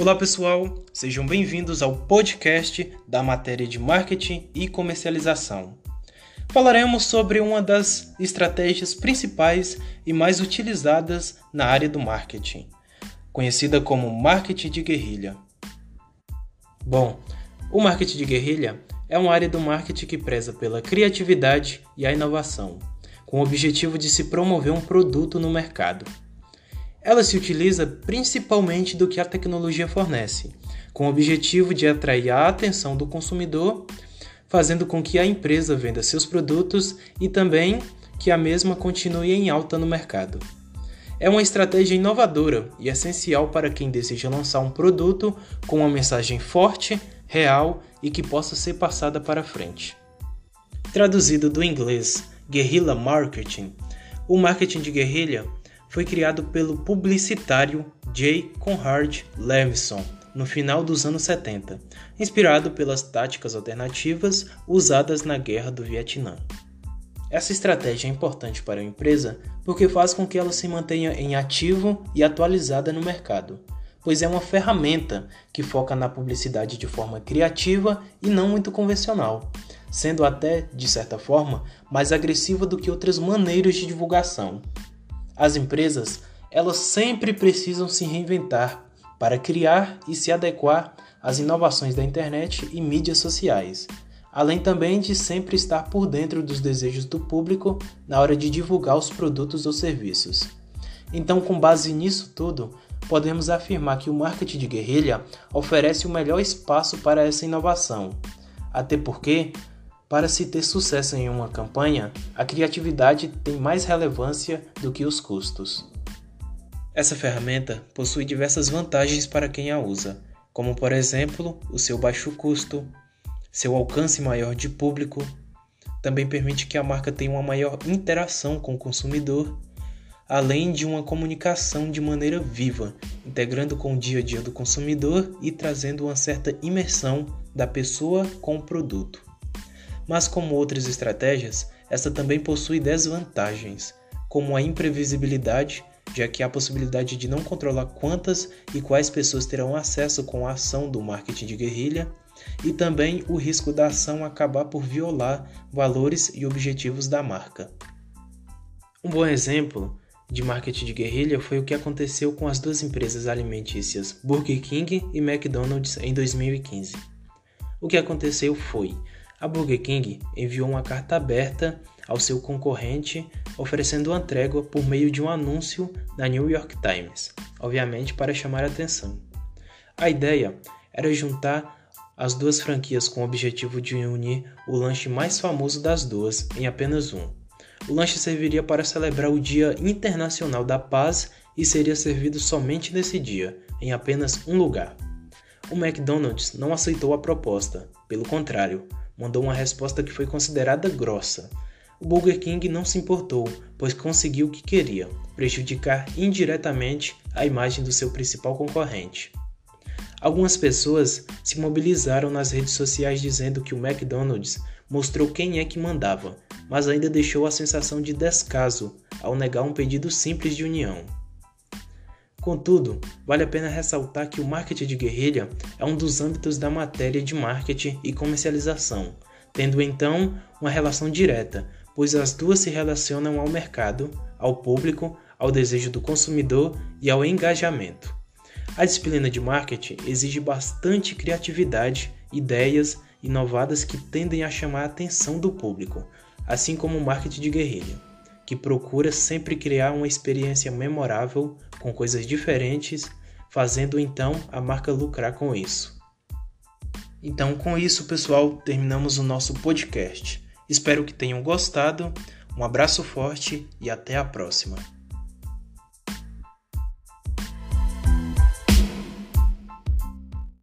Olá pessoal, sejam bem-vindos ao podcast da matéria de marketing e comercialização. Falaremos sobre uma das estratégias principais e mais utilizadas na área do marketing, conhecida como marketing de guerrilha. Bom, o marketing de guerrilha é uma área do marketing que preza pela criatividade e a inovação, com o objetivo de se promover um produto no mercado. Ela se utiliza principalmente do que a tecnologia fornece, com o objetivo de atrair a atenção do consumidor, fazendo com que a empresa venda seus produtos e também que a mesma continue em alta no mercado. É uma estratégia inovadora e essencial para quem deseja lançar um produto com uma mensagem forte, real e que possa ser passada para frente. Traduzido do inglês Guerrilla Marketing, o marketing de guerrilha foi criado pelo publicitário J. Conrad Levison no final dos anos 70, inspirado pelas táticas alternativas usadas na Guerra do Vietnã. Essa estratégia é importante para a empresa porque faz com que ela se mantenha em ativo e atualizada no mercado, pois é uma ferramenta que foca na publicidade de forma criativa e não muito convencional, sendo até, de certa forma, mais agressiva do que outras maneiras de divulgação, as empresas, elas sempre precisam se reinventar para criar e se adequar às inovações da internet e mídias sociais, além também de sempre estar por dentro dos desejos do público na hora de divulgar os produtos ou serviços. Então, com base nisso tudo, podemos afirmar que o marketing de guerrilha oferece o melhor espaço para essa inovação, até porque para se ter sucesso em uma campanha, a criatividade tem mais relevância do que os custos. Essa ferramenta possui diversas vantagens para quem a usa, como por exemplo o seu baixo custo, seu alcance maior de público, também permite que a marca tenha uma maior interação com o consumidor, além de uma comunicação de maneira viva, integrando com o dia a dia do consumidor e trazendo uma certa imersão da pessoa com o produto. Mas, como outras estratégias, esta também possui desvantagens, como a imprevisibilidade, já que há a possibilidade de não controlar quantas e quais pessoas terão acesso com a ação do marketing de guerrilha, e também o risco da ação acabar por violar valores e objetivos da marca. Um bom exemplo de marketing de guerrilha foi o que aconteceu com as duas empresas alimentícias Burger King e McDonald's em 2015. O que aconteceu foi a Burger King enviou uma carta aberta ao seu concorrente oferecendo uma trégua por meio de um anúncio na New York Times, obviamente para chamar a atenção. A ideia era juntar as duas franquias com o objetivo de unir o lanche mais famoso das duas em apenas um. O lanche serviria para celebrar o Dia Internacional da Paz e seria servido somente nesse dia, em apenas um lugar. O McDonald's não aceitou a proposta, pelo contrário, mandou uma resposta que foi considerada grossa. O Burger King não se importou, pois conseguiu o que queria: prejudicar indiretamente a imagem do seu principal concorrente. Algumas pessoas se mobilizaram nas redes sociais dizendo que o McDonald's mostrou quem é que mandava, mas ainda deixou a sensação de descaso ao negar um pedido simples de união. Contudo, vale a pena ressaltar que o marketing de guerrilha é um dos âmbitos da matéria de marketing e comercialização, tendo então uma relação direta, pois as duas se relacionam ao mercado, ao público, ao desejo do consumidor e ao engajamento. A disciplina de marketing exige bastante criatividade, ideias inovadas que tendem a chamar a atenção do público, assim como o marketing de guerrilha que procura sempre criar uma experiência memorável com coisas diferentes, fazendo então a marca lucrar com isso. Então, com isso, pessoal, terminamos o nosso podcast. Espero que tenham gostado. Um abraço forte e até a próxima.